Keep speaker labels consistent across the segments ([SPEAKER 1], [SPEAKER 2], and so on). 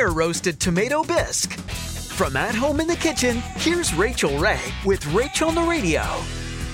[SPEAKER 1] Fire roasted tomato bisque. From at home in the kitchen, here's Rachael Ray with Rachel on the Radio.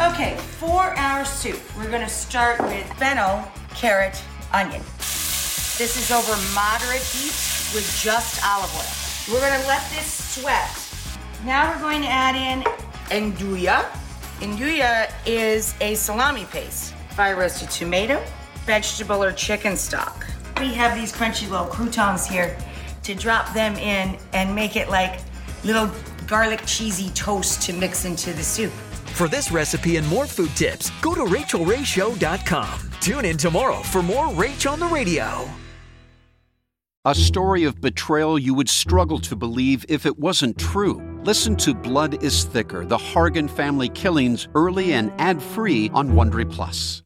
[SPEAKER 2] Okay, for our soup, we're gonna start with fennel, carrot, onion. This is over moderate heat with just olive oil. We're gonna let this sweat. Now we're going to add in 'nduja. 'Nduja is a salami paste. Fire roasted tomato, vegetable or chicken stock. We have these crunchy little croutons here to drop them in and make it like little garlic cheesy toast to mix into the soup.
[SPEAKER 1] For this recipe and more food tips, go to rachaelrayshow.com. Tune in tomorrow for more Rach on the Radio.
[SPEAKER 3] A story of betrayal you would struggle to believe if it wasn't true. Listen to Blood is Thicker: The Hargan Family Killings early and ad-free on Wondery Plus.